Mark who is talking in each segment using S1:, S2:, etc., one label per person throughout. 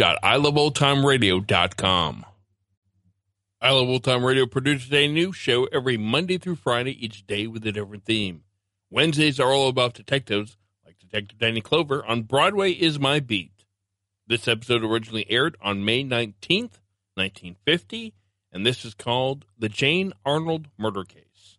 S1: review.iloveoldtimeradio.com. I Love Old Time Radio produces a new show every Monday through Friday, each day with a different theme. Wednesdays are all about detectives, like Detective Danny Clover on Broadway is My Beat. This episode originally aired on May 19th, 1950, and this is called The Jane Arnold Murder Case.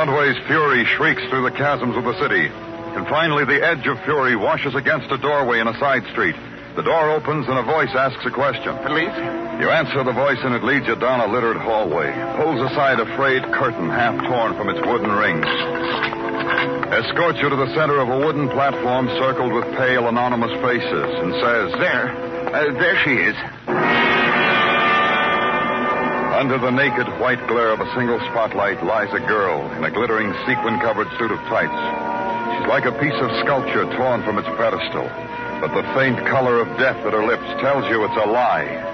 S2: Broadway's fury shrieks through the chasms of the city. And finally, the edge of fury washes against a doorway in a side street. The door opens and a voice asks a question.
S3: Police?
S2: You answer the voice and it leads you down a littered hallway, pulls aside a frayed curtain half torn from its wooden rings, escorts you to the center of a wooden platform circled with pale, anonymous faces, and says,
S3: There. Uh, there she is.
S2: Under the naked white glare of a single spotlight lies a girl in a glittering sequin covered suit of tights. She's like a piece of sculpture torn from its pedestal, but the faint color of death at her lips tells you it's a lie.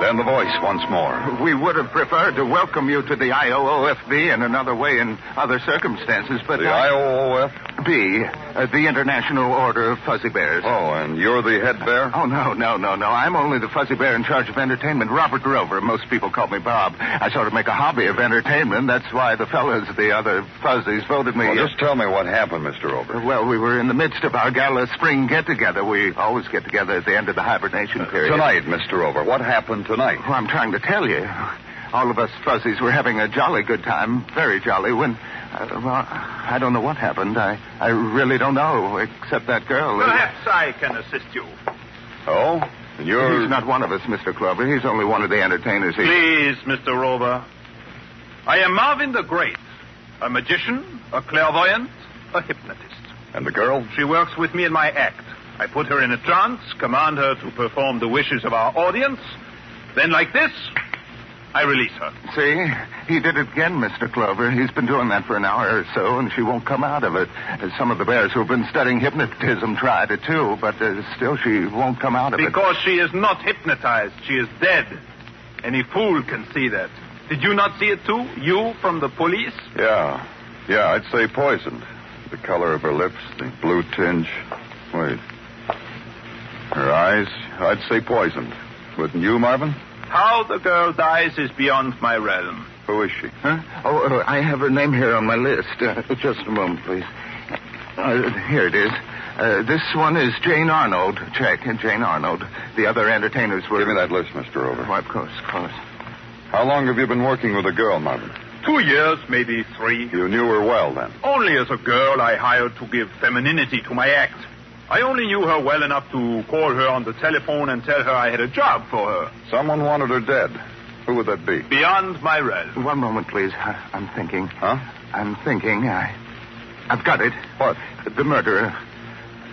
S2: Then the voice once more.
S3: We would have preferred to welcome you to the IOOFB in another way in other circumstances, but
S2: The
S3: I-
S2: IOOF?
S3: B, uh, the International Order of Fuzzy Bears.
S2: Oh, and you're the head bear?
S3: Oh, no, no, no, no. I'm only the fuzzy bear in charge of entertainment. Robert Grover. Most people call me Bob. I sort of make a hobby of entertainment. That's why the fellas, the other fuzzies, voted me.
S2: Well, just tell me what happened, Mr. Grover.
S3: Well, we were in the midst of our gala spring get-together. We always get together at the end of the hibernation period.
S2: Tonight, Mr. Grover. What happened tonight?
S3: Well, I'm trying to tell you. All of us fuzzies were having a jolly good time, very jolly, when, uh, well, I don't know what happened. I, I really don't know, except that girl.
S4: Perhaps I can assist you.
S2: Oh? You're.
S3: He's not one of us, Mr. Clover. He's only one of the entertainers. He...
S4: Please, Mr. Grover. I am Marvin the Great, a magician, a clairvoyant, a hypnotist.
S2: And the girl?
S4: She works with me in my act. I put her in a trance, command her to perform the wishes of our audience. Then, like this, I release her.
S3: See? He did it again, Mr. Clover. He's been doing that for an hour or so, and she won't come out of it. Some of the bears who've been studying hypnotism tried it, too, but uh, still she won't come out of it.
S4: Because she is not hypnotized. She is dead. Any fool can see that. Did you not see it too? You from the police?
S2: Yeah. Yeah, I'd say poisoned. The color of her lips, the blue tinge. Wait. Her eyes, I'd say poisoned. Wouldn't you, Marvin?
S4: How the girl dies is beyond my realm.
S2: Who is she?
S3: Huh? Oh, uh, I have her name here on my list. Uh, just a moment, please. Uh, here it is. Uh, this one is Jane Arnold. Check, Jane Arnold. The other entertainers were.
S2: Give me that list, Mr. Grover.
S3: Why, of course, of course.
S2: How long have you been working with the girl, Marvin?
S4: Two years, maybe three.
S2: You knew her well, then.
S4: Only as a girl I hired to give femininity to my act. I only knew her well enough to call her on the telephone and tell her I had a job for her.
S2: Someone wanted her dead. Who would that be?
S4: Beyond my realm.
S3: One moment, please. I- I'm thinking.
S2: Huh?
S3: I'm thinking. I. I've got it.
S2: What?
S3: The murderer.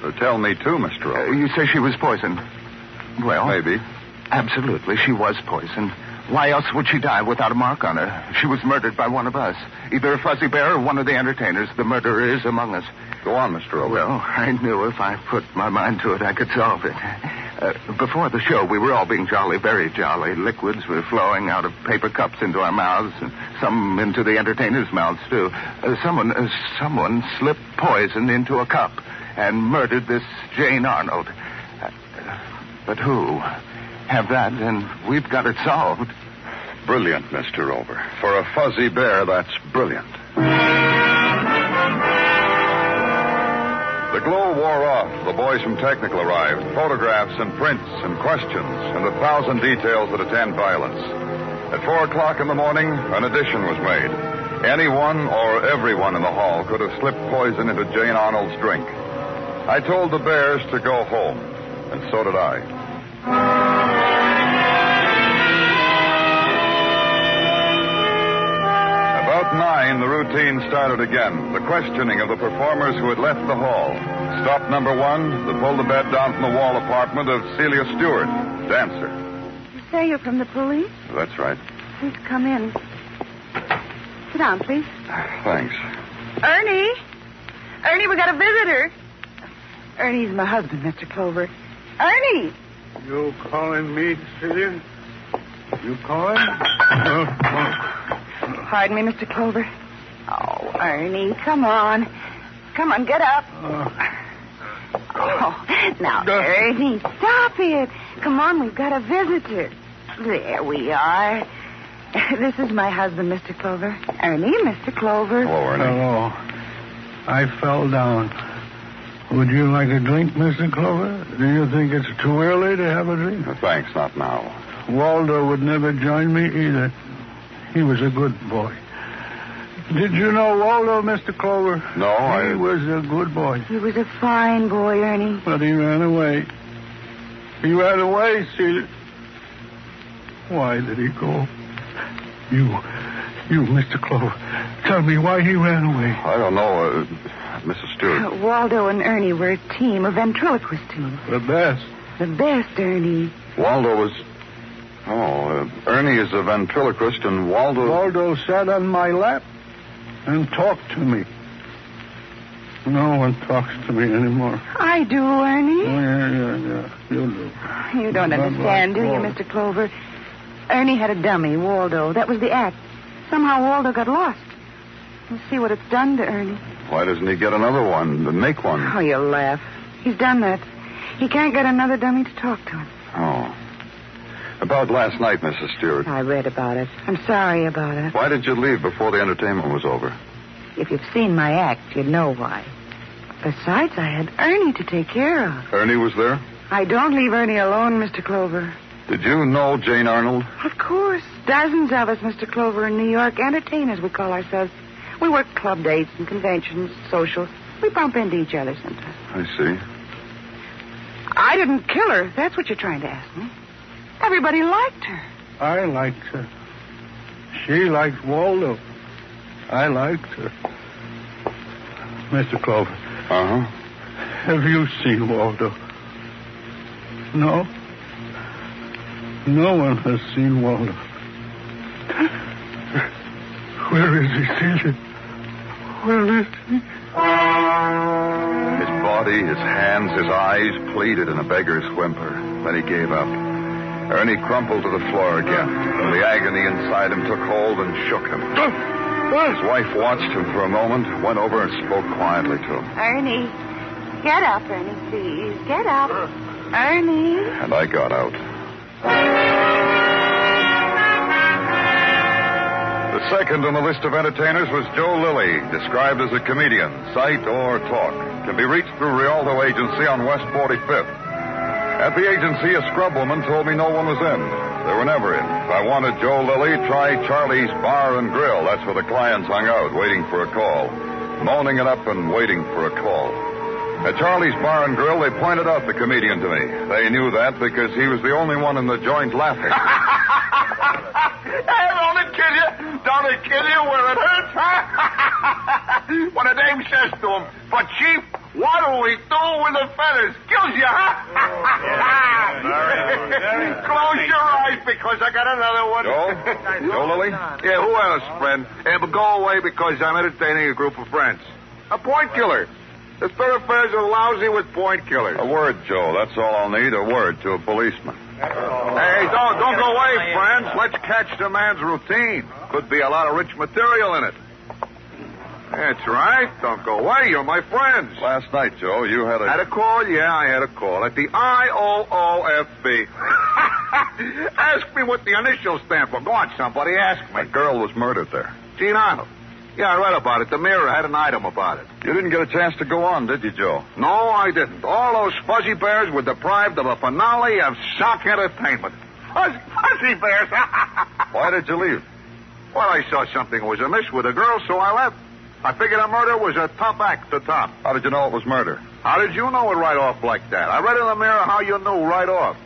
S2: Uh, tell me, too, Mr.
S3: Uh, you say she was poisoned. Well,
S2: Maybe.
S3: absolutely, she was poisoned. Why else would she die without a mark on her? She was murdered by one of us. Either a fuzzy bear or one of the entertainers. The murderer is among us.
S2: Go on, Mr. Grover.
S3: Well, I knew if I put my mind to it, I could solve it. Uh, before the show, we were all being jolly, very jolly. Liquids were flowing out of paper cups into our mouths, and some into the entertainers' mouths, too. Uh, someone, uh, someone slipped poison into a cup and murdered this Jane Arnold. Uh, but who? Have that, and we've got it solved.
S2: Brilliant, Mr. Grover. For a fuzzy bear, that's brilliant. The glow wore off. The boys from Technical arrived. Photographs and prints and questions and the thousand details that attend violence. At four o'clock in the morning, an addition was made. Anyone or everyone in the hall could have slipped poison into Jane Arnold's drink. I told the bears to go home, and so did I. About nine, the routine started again. The questioning of the performers who had left the hall. Stop number one, the pull the bed down from the wall apartment of Celia Stewart, dancer.
S5: You say you're from the police?
S2: That's right.
S5: Please come in. Sit down, please.
S2: Ah, thanks.
S5: Ernie! Ernie, we got a visitor. Ernie's my husband, Mr. Clover. Ernie!
S6: You calling me, Celia? You calling?
S5: Pardon me, Mr. Clover. Oh, Ernie, come on. Come on, get up. Uh. Oh, now, uh. Ernie, stop it. Come on, we've got a visitor. There we are. This is my husband, Mr. Clover. Ernie, Mr. Clover.
S2: Hello, Ernie.
S6: Hello. I fell down. Would you like a drink, Mr. Clover? Do you think it's too early to have a drink?
S2: Thanks, not now.
S6: Waldo would never join me either. He was a good boy. Did you know Waldo, Mr. Clover?
S2: No, I-
S6: He was a good boy,
S5: He was a fine boy, Ernie.
S6: but he ran away. He ran away, Celia. Why did he go? You, you, Mr. Clover, tell me why he ran away.
S2: I don't know, uh, Mrs. Stewart.
S5: Uh, Waldo and Ernie were a team, a ventriloquist team.
S6: The best.
S5: The best, Ernie.
S2: Waldo was. Oh, uh, Ernie is a ventriloquist, and Waldo.
S6: Waldo sat on my lap and talked to me. No one talks to me anymore.
S5: I do,
S6: Oh,
S5: Ernie.
S6: yeah, yeah, yeah. You do.
S5: You don't
S6: Not
S5: understand, do you, Mr. Clover? Ernie had a dummy, Waldo. That was the act. Somehow Waldo got lost. You see what it's done to Ernie.
S2: Why doesn't he get another one? to Make one.
S5: Oh, you laugh. He's done that. He can't get another dummy to talk to him.
S2: Oh. About last night, Mrs. Stewart.
S5: I read about it. I'm sorry about it.
S2: Why did you leave before the entertainment was over?
S5: If you've seen my act, you'd know why. Besides, I had Ernie to take care of.
S2: Ernie was there?
S5: I don't leave Ernie alone, Mr. Clover.
S2: Did you know Jane Arnold?
S5: Of course. Dozens of us, Mr. Clover, in New York, entertainers, we call ourselves. We work club dates and conventions, socials. We bump into each other sometimes.
S2: I see.
S5: I didn't kill her. That's what you're trying to ask me. Everybody liked her.
S6: I liked her. She liked Waldo. I liked her. Mr. Clover,
S2: Uh huh.
S6: have you seen Waldo? No? No one has seen Waldo. Where is he, Celia? Where is he?
S2: His body, his hands, his eyes pleaded in a beggar's whimper. Then he gave up. Ernie crumpled to the floor again. And the agony inside him took hold and shook him. His wife watched him for a moment, went over and spoke quietly to him.
S5: Ernie. Get up, Ernie, please. Get up. Ernie.
S2: And I got out. The second on the list of entertainers was Joe Lilly, described as a comedian, sight or talk. Can be reached through Rialto Agency on West 45th. At the agency, a scrub woman told me no one was in. They were never in. If I wanted Joe Lilly, try Charlie's Bar and Grill. That's where the clients hung out, waiting for a call. Moaning it up and waiting for a call. At Charlie's Bar and Grill, they pointed out the comedian to me. They knew that because he was the only one in the joint laughing.
S4: Hey, don't it kill you? Don't it kill you where it hurts, huh? when a dame says to him, for cheap,
S7: What'll we do with the feathers? Kills you, huh? Oh, Close your eyes because I got another one.
S2: Joe? Joe Lilly?
S7: Yeah, who else, friend? Yeah, but go away because I'm entertaining a group of friends. A point killer. The thoroughfares are lousy with point killers.
S2: A word, Joe. That's all I'll need. A word to a policeman.
S7: Hey, don't don't go away, friends. Let's catch the man's routine. Could be a lot of rich material in it. That's right. Don't go away. You're my friends.
S2: Last night, Joe, you had a.
S7: Had a call? Yeah, I had a call at the IOOFB. ask me what the initials stand for. Go on, somebody. Ask me.
S2: A girl was murdered there.
S7: Gene Arnold. Yeah, I read about it. The Mirror had an item about it.
S2: You didn't get a chance to go on, did you, Joe?
S7: No, I didn't. All those fuzzy bears were deprived of a finale of shock entertainment. Fuzzy, fuzzy bears.
S2: Why did you leave?
S7: well, I saw something was amiss with the girl, so I left. I figured a murder was a top act to top.
S2: How did you know it was murder?
S7: How did you know it right off like that? I read in the mirror how you knew right off.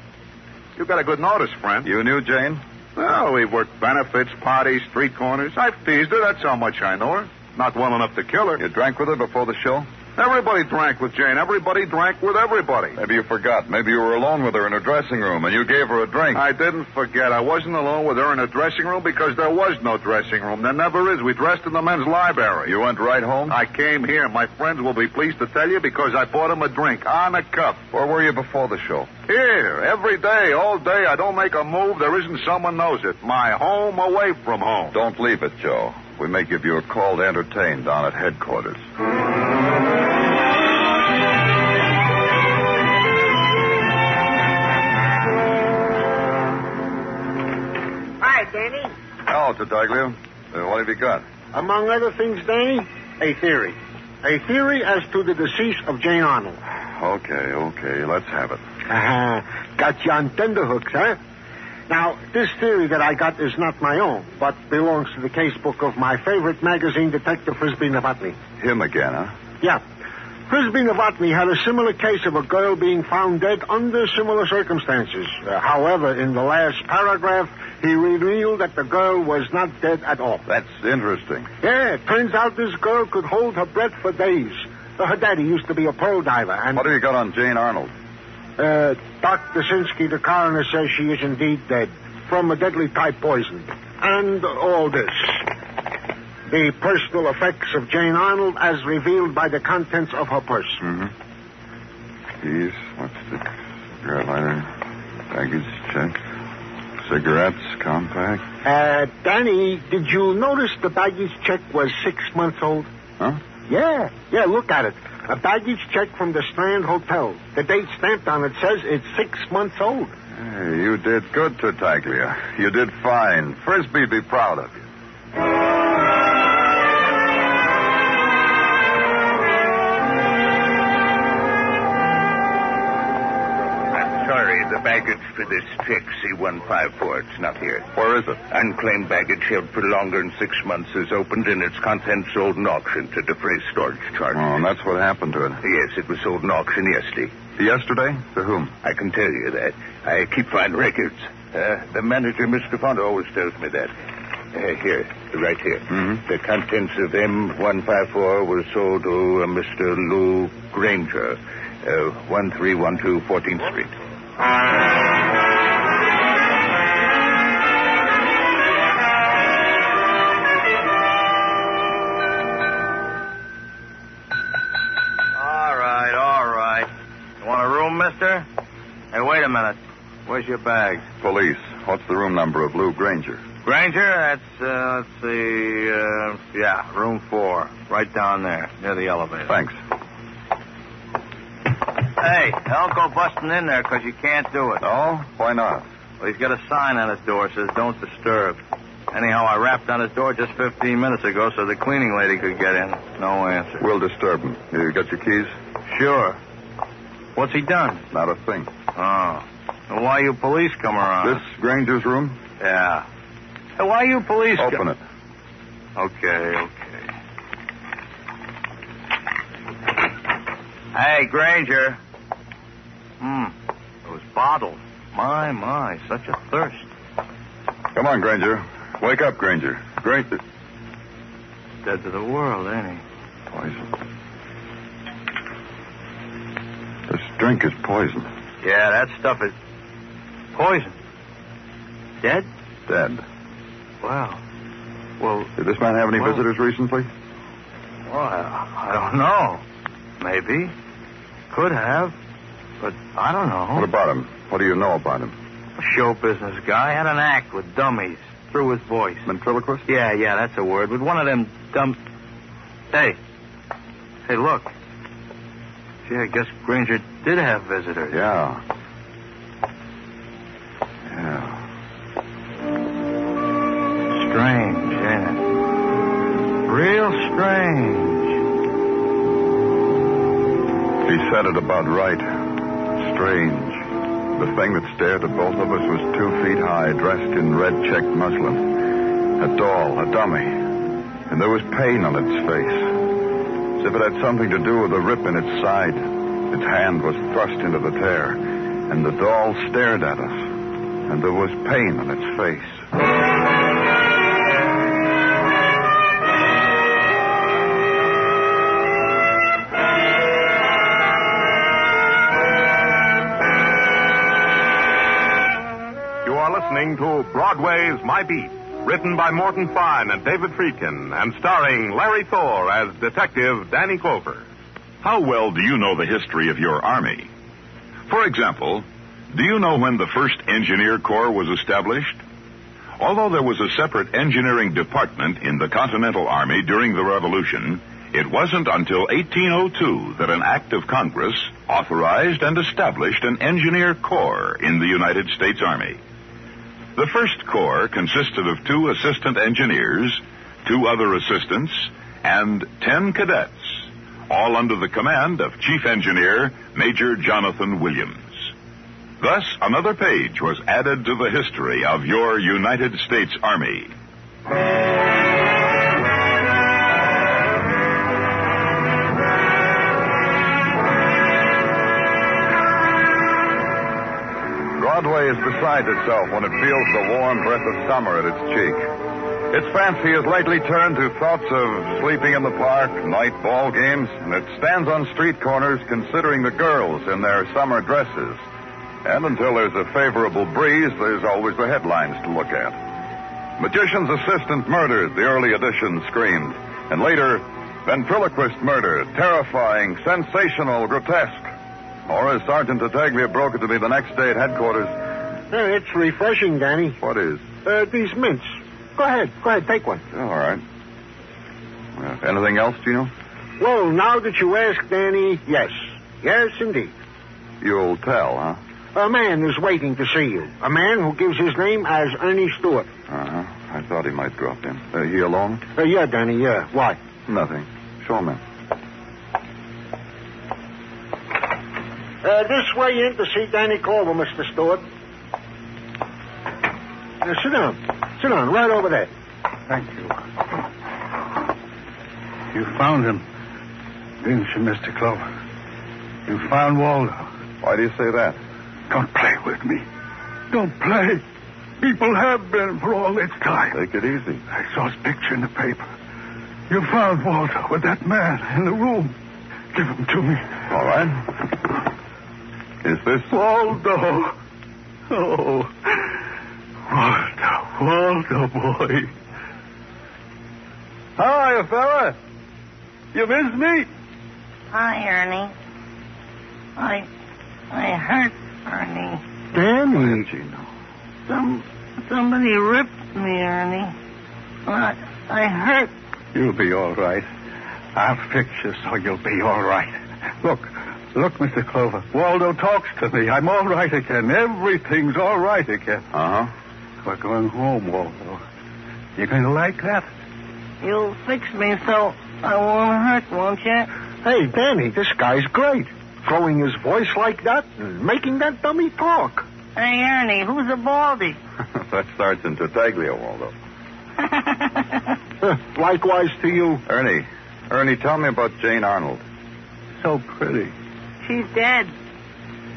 S7: You got a good notice, friend.
S2: You knew Jane?
S7: Well, we've worked benefits, parties, street corners. I've teased her. That's how much I know her. Not well enough to kill her.
S2: You drank with her before the show?
S7: Everybody drank with Jane. Everybody drank with everybody.
S2: Maybe you forgot. Maybe you were alone with her in her dressing room and you gave her a drink.
S7: I didn't forget. I wasn't alone with her in a dressing room because there was no dressing room. There never is. We dressed in the men's library.
S2: You went right home?
S7: I came here. My friends will be pleased to tell you because I bought them a drink on a cup.
S2: Where were you before the show?
S7: Here, every day, all day. I don't make a move. There isn't someone knows it. My home away from home.
S2: Don't leave it, Joe. We may give you a call to entertain down at headquarters. Hello, Tartaglia. Uh, what have you got?
S8: Among other things, Danny, a theory. A theory as to the decease of Jane Arnold.
S2: Okay, okay, let's have it.
S8: Uh-huh. Got you on tenderhooks, huh? Now, this theory that I got is not my own, but belongs to the casebook of my favorite magazine, Detective Frisbee Novotny.
S2: Him again, huh?
S8: Yeah. Frisbee Novotny had a similar case of a girl being found dead under similar circumstances. Uh, however, in the last paragraph, he revealed that the girl was not dead at all.
S2: That's interesting.
S8: Yeah, it turns out this girl could hold her breath for days. Uh, her daddy used to be a pearl diver, and
S2: What have you got on Jane Arnold?
S8: uh, Dr. Sinsky, the coroner, says she is indeed dead from a deadly type poison. And all this. The personal effects of Jane Arnold as revealed by the contents of her purse.
S2: Mm-hmm. Keys, lipstick, cigarette lighter, baggage check, cigarettes, compact.
S8: Uh, Danny, did you notice the baggage check was six months old?
S2: Huh?
S8: Yeah, yeah, look at it. A baggage check from the Strand Hotel. The date stamped on it says it's six months old.
S2: Hey, you did good, Tartaglia. You did fine. Frisbee'd be proud of you.
S9: The for this check C154, it's not here.
S2: Where is it?
S9: Unclaimed baggage held for longer than six months is opened and its contents sold in auction to defray storage charges.
S2: Oh, and that's what happened to it.
S9: Yes, it was sold in auction yesterday.
S2: Yesterday? To whom?
S9: I can tell you that. I keep fine records. Uh, the manager, Mr. Font, always tells me that. Uh, here, right here.
S2: Mhm.
S9: The contents of M154 were sold to uh, Mr. Lou Granger, uh, 1312 14th Street.
S10: Where's your bag?
S2: Police. What's the room number of Lou Granger?
S10: Granger, that's, uh, let's see, uh, yeah, room four. Right down there, near the elevator.
S2: Thanks.
S10: Hey, don't go busting in there because you can't do it.
S2: Oh? Why not?
S10: Well, he's got a sign on his door says don't disturb. Anyhow, I rapped on his door just 15 minutes ago so the cleaning lady could get in. No answer.
S2: We'll disturb him. You got your keys?
S10: Sure. What's he done?
S2: Not a thing.
S10: Oh. Well, why you police come around?
S2: This Granger's room?
S10: Yeah. Hey, why you police
S2: Open it.
S10: Okay, okay. Hey, Granger. Hmm. Those bottles. My, my, such a thirst.
S2: Come on, Granger. Wake up, Granger. Granger.
S10: Dead to the world, ain't he?
S2: Poison. This drink is poison.
S10: Yeah, that stuff is poison. Dead?
S2: Dead.
S10: Wow. Well,
S2: Did this man have any
S10: Well-
S2: visitors recently?
S10: well, I, I don't know. Maybe. Could have. But I don't know.
S2: What about him? What do you know about him?
S10: A show business guy had an act with dummies through his voice.
S2: Ventriloquist?
S10: Yeah, yeah, that's a word. With one of them dumb. Hey. Hey, look. Gee, I guess Granger did have visitors.
S2: Yeah. Yeah. Said it about right. Strange. The thing that stared at both of us was two feet high, dressed in red checked muslin. A doll, a dummy. And there was pain on its face. As if it had something to do with the rip in its side. Its hand was thrust into the tear. And the doll stared at us. And there was pain on its face.
S11: Listening to Broadway's My Beat, written by Morton Fine and David Friedkin, and starring Larry Thor as Detective Danny Clover.
S12: How well do you know the history of your Army? For example, do you know when the first Engineer Corps was established? Although there was a separate engineering department in the Continental Army during the Revolution, it wasn't until 1802 that an act of Congress authorized and established an Engineer Corps in the United States Army. The first corps consisted of two assistant engineers, two other assistants, and ten cadets, all under the command of Chief Engineer Major Jonathan Williams. Thus, another page was added to the history of your United States Army.
S2: Broadway is beside itself when it feels the warm breath of summer at its cheek. Its fancy is lately turned to thoughts of sleeping in the park, night ball games, and it stands on street corners considering the girls in their summer dresses. And until there's a favorable breeze, there's always the headlines to look at. Magician's assistant murdered, the early edition screamed. And later, ventriloquist murder, terrifying, sensational, grotesque. Or as Sergeant Tartaglia broke it to me the next day at headquarters,
S8: Yeah, it's refreshing, Danny.
S2: what is?
S8: Uh, these mints. Go ahead. Go ahead. Take one.
S2: All right. Uh, anything else, Gino?
S8: Well, now that you ask, Danny, yes. Yes, indeed.
S2: You'll tell, huh?
S8: A man is waiting to see you. A man who gives his name as Ernie Stewart.
S2: Uh-huh. I thought he might drop in. Uh, he alone?
S8: Uh, yeah, Danny, yeah. Why?
S2: Nothing. Show him in.
S8: Uh, this way in to see Danny Clover, Mr. Stewart. Now, sit down. Sit down, right over there.
S6: Thank you. You found him, didn't you, Mr. Clover? You found Waldo.
S2: Why do you say that?
S6: Don't play with me. Don't play. People have been for all this time.
S2: Take it easy.
S6: I saw his picture in the paper. You found Waldo with that man in the room. Give him to me.
S2: All right. Is this
S6: Waldo? Oh. Waldo, Waldo, boy. How are you, fella? You miss me?
S13: Hi, Ernie. I I hurt Ernie.
S8: Danny.
S2: Gino?
S13: Some somebody ripped me, Ernie. I I hurt.
S6: You'll be all right. I'll fix you so you'll be all right. Look, look, Mr. Clover. Waldo talks to me. I'm all right again. Everything's all right again.
S2: Uh-huh.
S6: We're going home, Waldo. You're going to like that?
S13: You'll fix me so I won't hurt, won't you?
S8: Hey, Danny, this guy's great. Throwing his voice like that and making that dummy talk.
S13: Hey, Ernie, who's a baldy?
S2: That's Sergeant Tartaglia, Waldo.
S8: Likewise to you.
S2: Ernie. Ernie, tell me about Jane Arnold.
S6: So pretty.
S13: She's dead.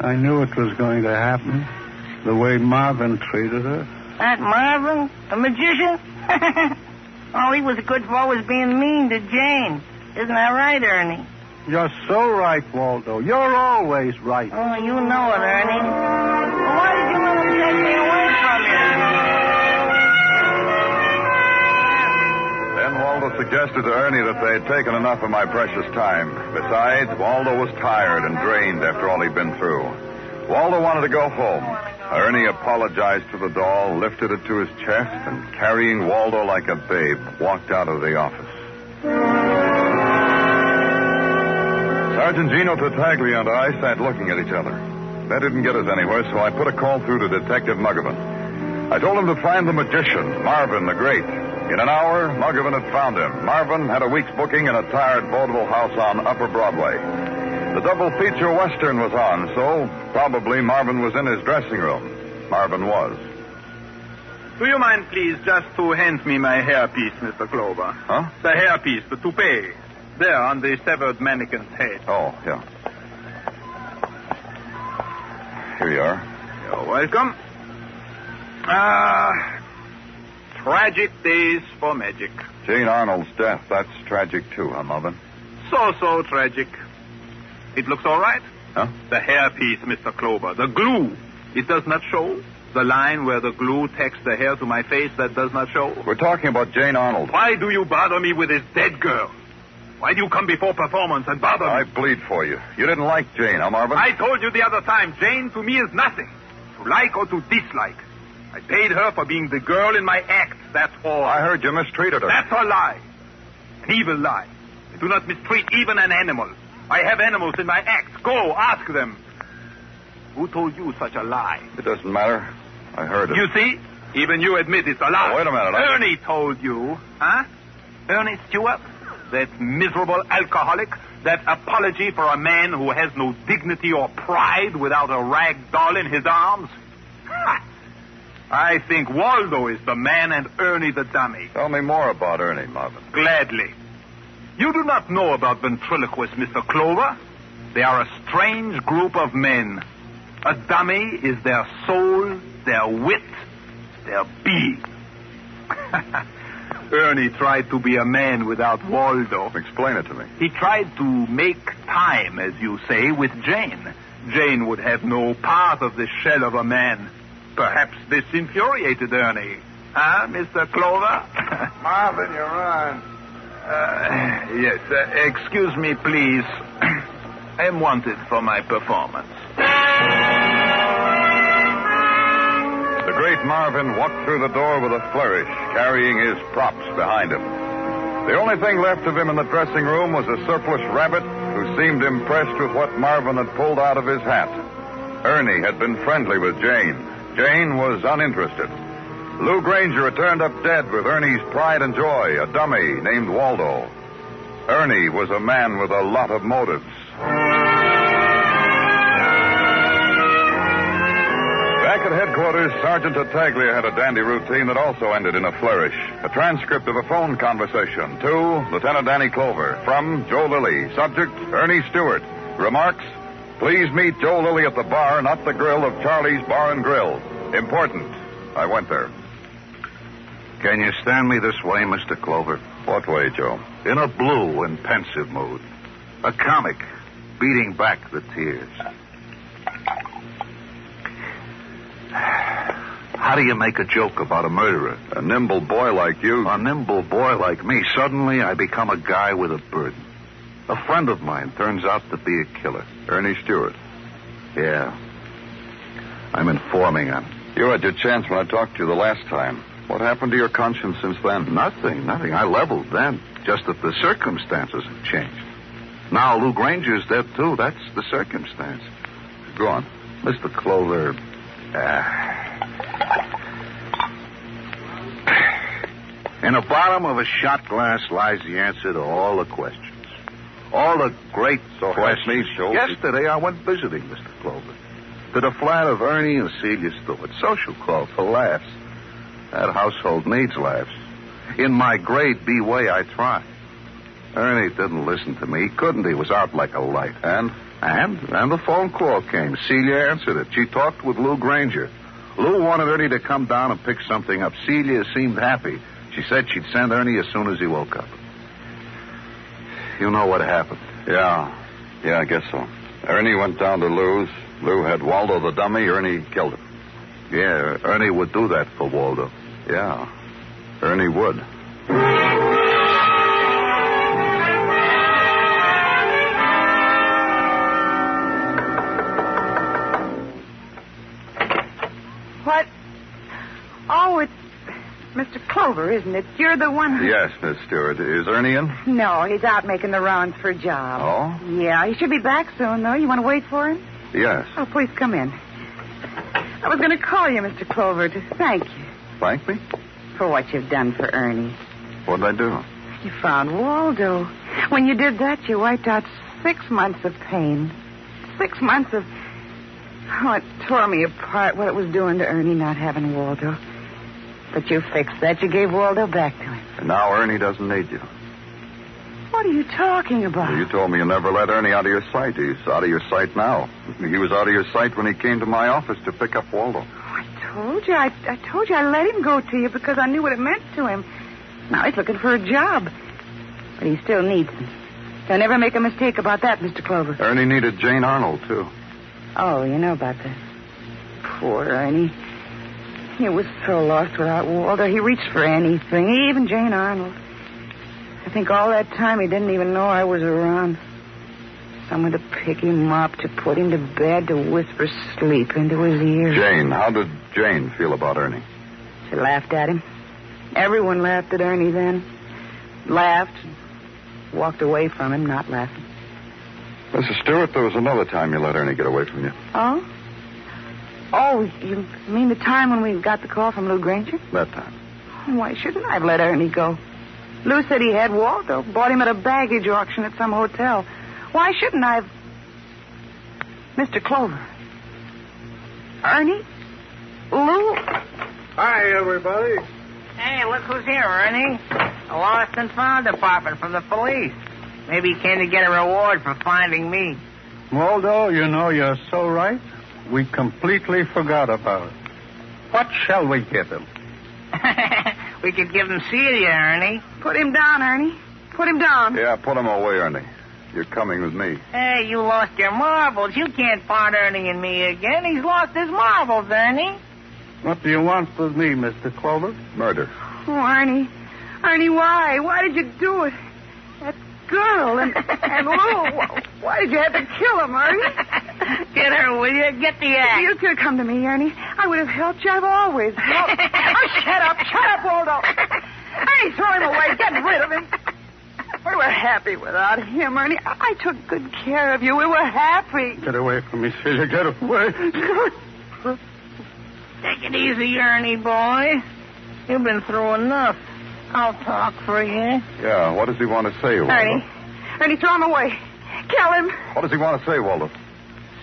S6: I knew it was going to happen. The way Marvin treated her.
S13: That Marvin, a magician? All oh, he was good for was being mean to Jane. Isn't that right, Ernie?
S6: You're so right, Waldo. You're always right.
S13: Oh, you know it, Ernie. Well, why did you let him take me away from you?
S2: Then Waldo suggested to Ernie that they had taken enough of my precious time. Besides, Waldo was tired and drained after all he'd been through. Waldo wanted to go home. Ernie apologized to the doll, lifted it to his chest, and carrying Waldo like a babe, walked out of the office. Sergeant Gino Tartaglia and I sat looking at each other. That didn't get us anywhere, so I put a call through to Detective Muggavan. I told him to find the magician, Marvin the Great. In an hour, Muggavan had found him. Marvin had a week's booking in a tired vaudeville house on Upper Broadway. The double feature Western was on, so probably Marvin was in his dressing room. Marvin was.
S4: Do you mind, please, just to hand me my hairpiece, Mr. Clover?
S2: Huh?
S4: The hairpiece, the toupee. There, on the severed mannequin's head.
S2: Oh, yeah. Here you are.
S4: You're welcome. Ah, tragic days for magic.
S2: Jane Arnold's death. That's tragic, too, huh, Marvin?
S4: So, so tragic. It looks all right.
S2: Huh?
S4: The hairpiece, Mr. Clover. The glue. It does not show. The line where the glue tacks the hair to my face, that does not show.
S2: We're talking about Jane Arnold.
S4: Why do you bother me with this dead girl? Why do you come before performance and bother me?
S2: I bleed for you. You didn't like Jane, huh, Marvin?
S4: I told you the other time, Jane to me is nothing. To like or to dislike. I paid her for being the girl in my act, that's all.
S2: I heard you mistreated her.
S4: That's a lie. An evil lie. I do not mistreat even an animal. I have animals in my act. Go, ask them. Who told you such a lie?
S2: It doesn't matter. I heard it.
S4: You see? Even you admit it's a lie.
S2: Oh, wait a minute. I-
S4: Ernie told you. Huh? Ernie Stewart? That miserable alcoholic? That apology for a man who has no dignity or pride without a rag doll in his arms? Ha! I think Waldo is the man and Ernie the dummy.
S2: Tell me more about Ernie, Marvin.
S4: Gladly. You do not know about ventriloquists, Mr. Clover. They are a strange group of men. A dummy is their soul, their wit, their being. Ernie tried to be a man without Waldo.
S2: Explain it to me.
S4: He tried to make time, as you say, with Jane. Jane would have no part of the shell of a man. Perhaps this infuriated Ernie. Huh, Mr. Clover?
S8: Marvin, you're on.
S4: Uh, yes, uh, excuse me, please. I am wanted for my performance.
S2: The great Marvin walked through the door with a flourish, carrying his props behind him. The only thing left of him in the dressing room was a surplus rabbit who seemed impressed with what Marvin had pulled out of his hat. Ernie had been friendly with Jane. Jane was uninterested. Lou Granger turned up dead with Ernie's pride and joy, a dummy named Waldo. Ernie was a man with a lot of motives. Back at headquarters, Sergeant Tartaglia had a dandy routine that also ended in a flourish. A transcript of a phone conversation to Lieutenant Danny Clover from Joe Lilly. Subject, Ernie Stewart. Remarks, please meet Joe Lilly at the bar, not the grill of Charlie's Bar and Grill. Important. I went there.
S7: Can you stand me this way, Mr. Clover?
S2: What way, Joe?
S7: In a blue and pensive mood. A comic beating back the tears. How do you make a joke about a murderer?
S2: A nimble boy like you.
S7: A nimble boy like me. Suddenly I become a guy with a burden. A friend of mine turns out to be a killer.
S2: Ernie Stewart.
S7: Yeah. I'm informing on.
S2: You had your chance when I talked to you the last time. What happened to your conscience since then?
S7: Nothing, nothing. I leveled then. Just that the circumstances have changed. Now Lou Granger's dead, too. That's the circumstance.
S2: Go on.
S7: Mr. Clover. Uh, in the bottom of a shot glass lies the answer to all the questions. All the great
S2: So
S7: questions.
S2: me.
S7: Yesterday I went visiting, Mr. Clover. To the flat of Ernie and Celia Stewart. Social club for laughs. That household needs laughs. In my grade B way, I tried. Ernie didn't listen to me. He couldn't. He was out like a light.
S2: And?
S7: And? And the phone call came. Celia answered it. She talked with Lou Granger. Lou wanted Ernie to come down and pick something up. Celia seemed happy. She said she'd send Ernie as soon as he woke up. You know what happened.
S2: Yeah. Yeah, I guess so. Ernie went down to Lou's. Lou had Waldo the dummy. Ernie killed him.
S7: Yeah, Ernie would do that for Waldo.
S2: Yeah. Ernie would.
S5: What? Oh, it's Mr. Clover, isn't it? You're the one. who-
S2: Yes, Miss Stewart. Is Ernie in?
S5: No, he's out making the rounds for a job.
S2: Oh?
S5: Yeah, he should be back soon, though. You want to wait for him?
S2: Yes.
S5: Oh, please come in. I was going to call you, Mr. Clover, to thank you
S2: Thank me?
S5: for what you've done for Ernie.
S2: What'd I do?
S5: You found Waldo. When you did that, you wiped out six months of pain. Six months of. Oh, it tore me apart what it was doing to Ernie not having Waldo. But you fixed that. You gave Waldo back to him.
S2: And now Ernie doesn't need you.
S5: What are you talking about?
S2: You told me you never let Ernie out of your sight. He's out of your sight now. He was out of your sight when he came to my office to pick up Waldo.
S5: I told you. I, I told you I let him go to you because I knew what it meant to him. Now he's looking for a job. But he still needs me. Don't ever make a mistake about that, Mr. Clover.
S2: Ernie needed Jane Arnold, too.
S5: Oh, you know about that. Poor Ernie. He was so lost without Walter. He reached for anything, even Jane Arnold. I think all that time he didn't even know I was around. Someone to pick him up, to put him to bed, to whisper sleep into his ear.
S2: Jane, how did Jane feel about Ernie?
S5: She laughed at him. Everyone laughed at Ernie then. Laughed, walked away from him, not laughing.
S2: Mrs. Stewart, there was another time you let Ernie get away from you.
S5: Oh? Oh, you mean the time when we got the call from Lou Granger?
S2: That time.
S5: Why shouldn't I have let Ernie go? Lou said he had Waldo, bought him at a baggage auction at some hotel. Why shouldn't I have. Mr. Clover. Ernie? Lou?
S8: Hi, everybody.
S13: Hey, look who's here, Ernie. The Lost and Found Department from the police. Maybe he came to get a reward for finding me.
S6: Waldo, you know you're so right. We completely forgot about it. What shall we give him?
S13: we could give him Celia, Ernie.
S5: Put him down, Ernie. Put him down.
S2: Yeah, put him away, Ernie. You're coming with me.
S13: Hey, you lost your marbles. You can't find Ernie and me again. He's lost his marbles, Ernie.
S6: What do you want with me, Mr. Clover?
S2: Murder.
S5: Oh, Ernie. Ernie, why? Why did you do it? That girl and, and Lou. Why did you have to kill him, Ernie?
S13: Get her, will you? Get the axe.
S5: You could have come to me, Ernie. I would have helped you. I've always helped. oh, shut up. Shut up, Waldo. Ernie, throw him away. Get rid of him. We were happy without him, Ernie. I, I took good care of you. We were happy.
S6: Get away from me, Celia. Get away.
S13: Take it easy, Ernie boy. You've been through enough. I'll talk for you.
S2: Yeah, what does he want to say, Waldo?
S5: Ernie. Ernie, throw him away. Kill him.
S2: What does he want to say, Waldo?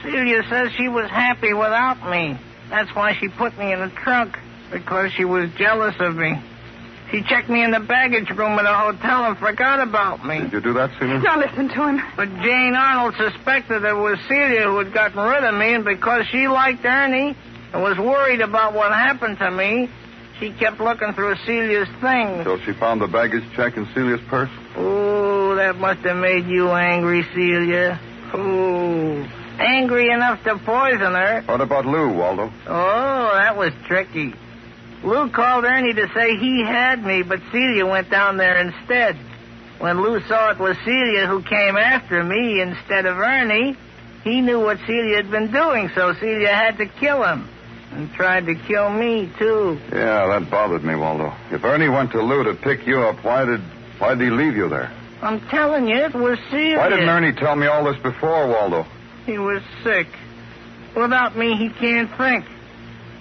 S13: Celia says she was happy without me. That's why she put me in the trunk, because she was jealous of me. She checked me in the baggage room at a hotel and forgot about me.
S2: Did you do that, Celia?
S5: Don't listen to him.
S13: But Jane Arnold suspected it was Celia who had gotten rid of me, and because she liked Ernie and was worried about what happened to me, she kept looking through Celia's things.
S2: Until she found the baggage check in Celia's purse?
S13: Oh, that must have made you angry, Celia. Ooh, angry enough to poison her.
S2: What about Lou, Waldo?
S13: Oh, that was tricky. Lou called Ernie to say he had me, but Celia went down there instead. When Lou saw it was Celia who came after me instead of Ernie, he knew what Celia had been doing, so Celia had to kill him. And tried to kill me, too.
S2: Yeah, that bothered me, Waldo. If Ernie went to Lou to pick you up, why did why did he leave you there?
S13: I'm telling you, it was Celia.
S2: Why didn't Ernie tell me all this before, Waldo?
S13: He was sick. Without me, he can't think.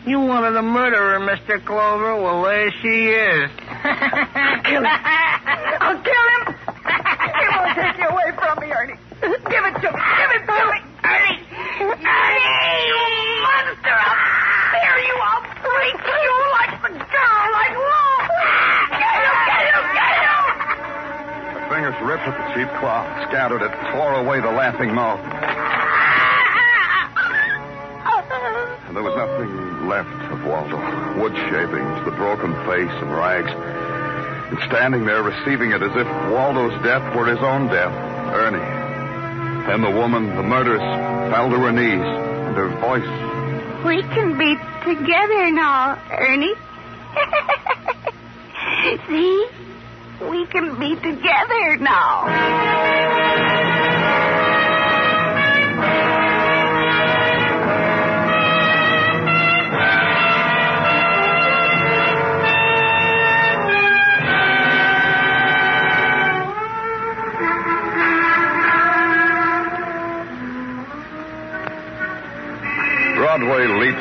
S13: You wanted to murderer, Mr. Clover. Well, there she is.
S5: I'll kill him. I'll kill him. He won't take you away from me, Ernie. Give it to me. Give it to me.
S13: Ernie! Ernie! You monster! I'll tear you! I'll break you like the girl, like Lou! Get him! Get him! Get him!
S2: The fingers ripped at the cheap cloth, scattered it, tore away the laughing mouth. There was nothing left of Waldo. Wood shavings, the broken face and rags. And standing there receiving it as if Waldo's death were his own death, Ernie. Then the woman, the murderess, fell to her knees, and her voice.
S14: We can be together now, Ernie. See? We can be together now.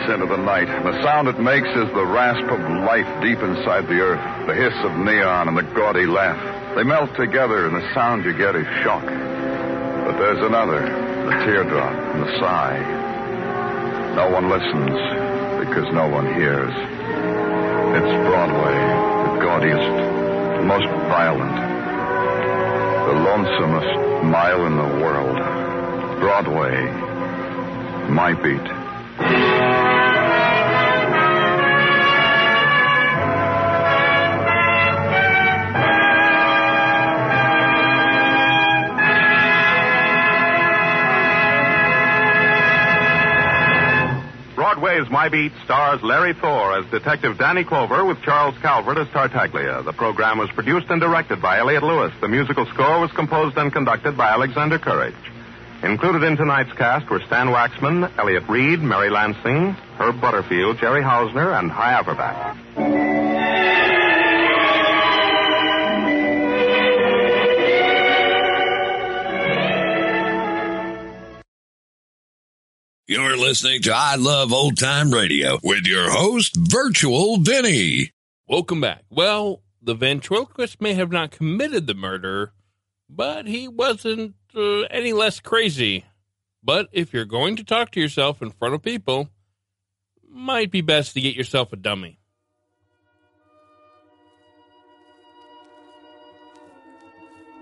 S2: Into the night. The sound it makes is the rasp of life deep inside the earth, the hiss of neon and the gaudy laugh. They melt together, and the sound you get is shock. But there's another, the teardrop and the sigh. No one listens because no one hears. It's Broadway, the gaudiest, the most violent, the lonesomest mile in the world. Broadway, my beat.
S11: My Beat stars Larry Thor as Detective Danny Clover with Charles Calvert as Tartaglia. The program was produced and directed by Elliott Lewis. The musical score was composed and conducted by Alexander Courage. Included in tonight's cast were Stan Waxman, Elliott Reid, Mary Lansing, Herb Butterfield, Jerry Hausner, and Hy Averback.
S15: You're listening to I Love Old Time Radio with your host, Virtual Vinny.
S1: Welcome back. Well, the ventriloquist may have not committed the murder, but he wasn't uh, any less crazy. But if you're going to talk to yourself in front of people, might be best to get yourself a dummy.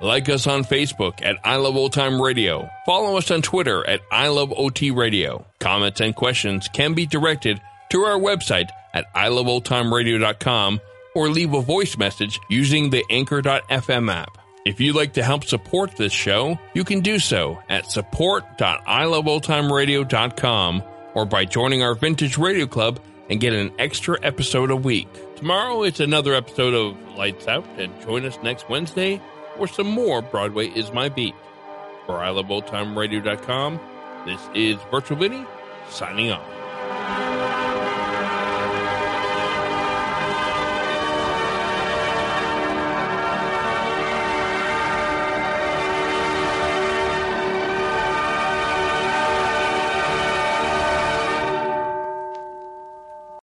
S1: Like us on Facebook at I Love Old Time Radio. Follow us on Twitter at I Love OT Radio. Comments and questions can be directed to our website at iloveoldtimeradio.com or leave a voice message using the Anchor.fm app. If you'd like to help support this show, you can do so at support.iloveoldtimeradio.com or by joining our Vintage Radio Club and get an extra episode a week. Tomorrow it's another episode of Lights Out, and join us next Wednesday for some more Broadway is My Beat. For iloveoldtimeradio.com, this is Virtual Vinny signing off.